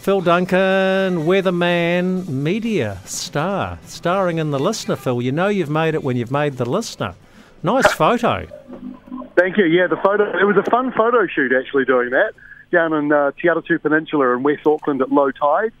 Phil Duncan, weatherman, media star, starring in The Listener, Phil. You know you've made it when you've made The Listener. Nice photo. Thank you. Yeah, the photo. It was a fun photo shoot actually doing that down in uh, Te Atatu Peninsula in West Auckland at low tide,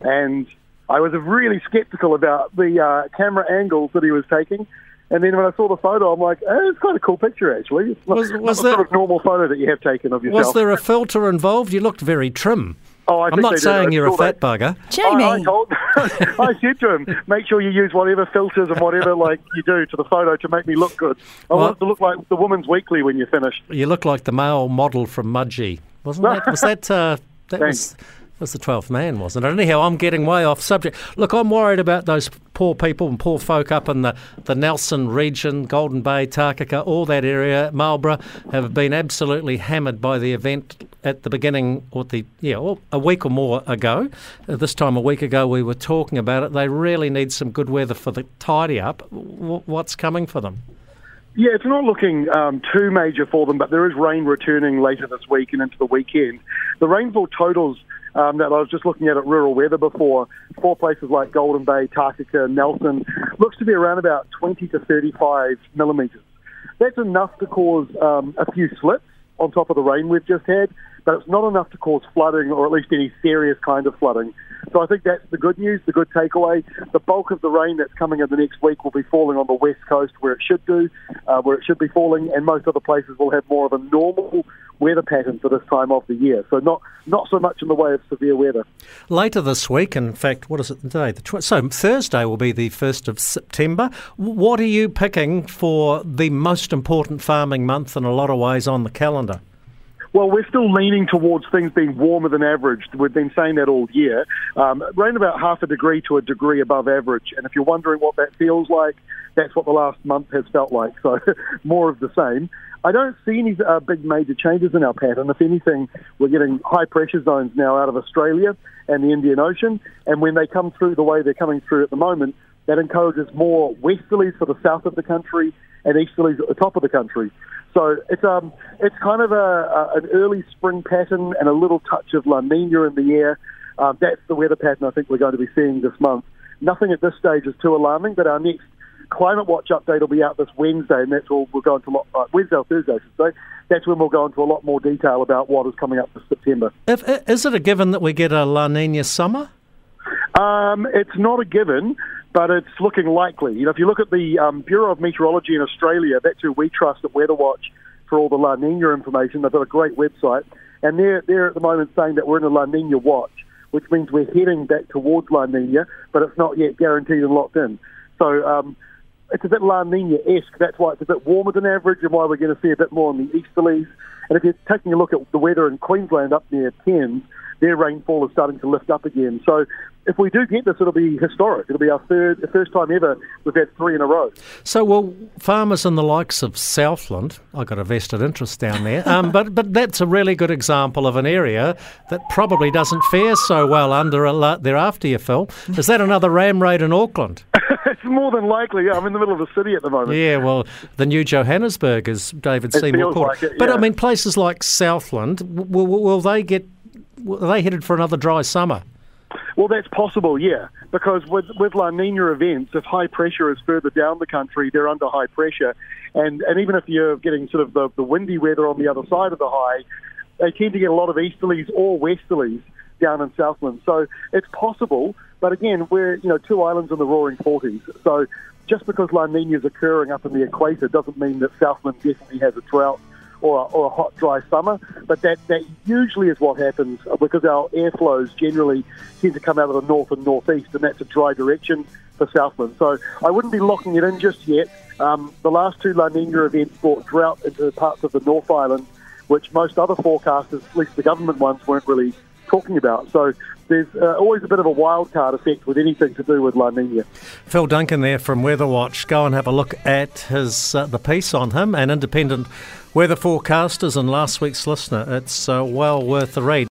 and I was really sceptical about the uh, camera angles that he was taking. And then when I saw the photo, I'm like, oh, it's quite a cool picture, actually. It's Was- not, was not the there- sort of normal photo that you have taken of yourself. Was there a filter involved? You looked very trim. Oh, I I'm not saying you're a fat that. bugger. Jamie. I, I told, I said to him, make sure you use whatever filters and whatever like you do to the photo to make me look good. I Well- want it to look like the Woman's Weekly when you're finished. You look like the male model from Mudgee, wasn't that? Was that uh, that was, was the twelfth man, wasn't it? Anyhow, I'm getting way off subject. Look, I'm worried about those poor people and poor folk up in the, the Nelson region, Golden Bay, Takaka, all that area, Marlborough, have been absolutely hammered by the event at the beginning, or the yeah, well, a week or more ago. Uh, this time a week ago, we were talking about it. They really need some good weather for the tidy up. What's coming for them? Yeah, it's not looking um, too major for them, but there is rain returning later this week and into the weekend. The rainfall totals um, that I was just looking at at rural weather before, for places like Golden Bay, Takaka, Nelson, looks to be around about 20 to 35 millimetres. That's enough to cause um, a few slips on top of the rain we've just had, but it's not enough to cause flooding or at least any serious kind of flooding. So I think that's the good news, the good takeaway. The bulk of the rain that's coming in the next week will be falling on the west coast where it should do, uh, where it should be falling, and most other places will have more of a normal weather pattern for this time of the year. So not not so much in the way of severe weather. Later this week, in fact, what is it today? The tw- so Thursday will be the 1st of September. What are you picking for the most important farming month in a lot of ways on the calendar? Well, we're still leaning towards things being warmer than average. We've been saying that all year. Um, around about half a degree to a degree above average. And if you're wondering what that feels like, that's what the last month has felt like. So more of the same. I don't see any uh, big major changes in our pattern. If anything, we're getting high pressure zones now out of Australia and the Indian Ocean. And when they come through the way they're coming through at the moment, that encourages more westerlies for the south of the country and easterlies at the top of the country. So it's um it's kind of a, a an early spring pattern and a little touch of La Nina in the air. Um, that's the weather pattern I think we're going to be seeing this month. Nothing at this stage is too alarming, but our next climate watch update will be out this Wednesday, and that's all we'll go into a lot, uh, Wednesday or Thursday, I should say. That's when we'll go into a lot more detail about what is coming up for September. If, is it a given that we get a La Nina summer? Um, it's not a given, but it's looking likely. You know, if you look at the um, Bureau of Meteorology in Australia, that's who we trust at Weather Watch for all the La Nina information. They've got a great website, and they're they're at the moment saying that we're in a La Nina watch, which means we're heading back towards La Nina, but it's not yet guaranteed and locked in. So. Um, it's a bit La Nina-esque. That's why it's a bit warmer than average and why we're going to see a bit more in the easterlies. And if you're taking a look at the weather in Queensland up near Cairns, their rainfall is starting to lift up again. So if we do get this, it'll be historic. It'll be our third, first time ever we've had three in a row. So, well, farmers in the likes of Southland, I've got a vested interest down there, um, but, but that's a really good example of an area that probably doesn't fare so well under a la- thereafter, you Phil. Is that another ram raid in Auckland? it's more than likely. Yeah, I'm in the middle of the city at the moment. Yeah, well, the new Johannesburg, as David It Seymour called like it. it, But I mean, places like Southland, will, will they get? Are they headed for another dry summer? Well, that's possible, yeah, because with with La Nina events, if high pressure is further down the country, they're under high pressure, and and even if you're getting sort of the, the windy weather on the other side of the high, they tend to get a lot of easterlies or westerlies down in Southland. So it's possible, but again, we're you know two islands in the Roaring Forties, so just because La Nina is occurring up in the equator doesn't mean that Southland definitely has a drought or a, or a hot, dry summer. But that, that usually is what happens because our airflows generally tend to come out of the north and northeast, and that's a dry direction for Southland. So I wouldn't be locking it in just yet. Um, the last two La Nina events brought drought into parts of the North Island, which most other forecasters, at least the government ones, weren't really talking about. So there's uh, always a bit of a wild card effect with anything to do with La Nina. Phil Duncan there from Weather Watch. Go and have a look at his uh, the piece on him and independent weather forecasters and last week's listener. It's uh, well worth the read.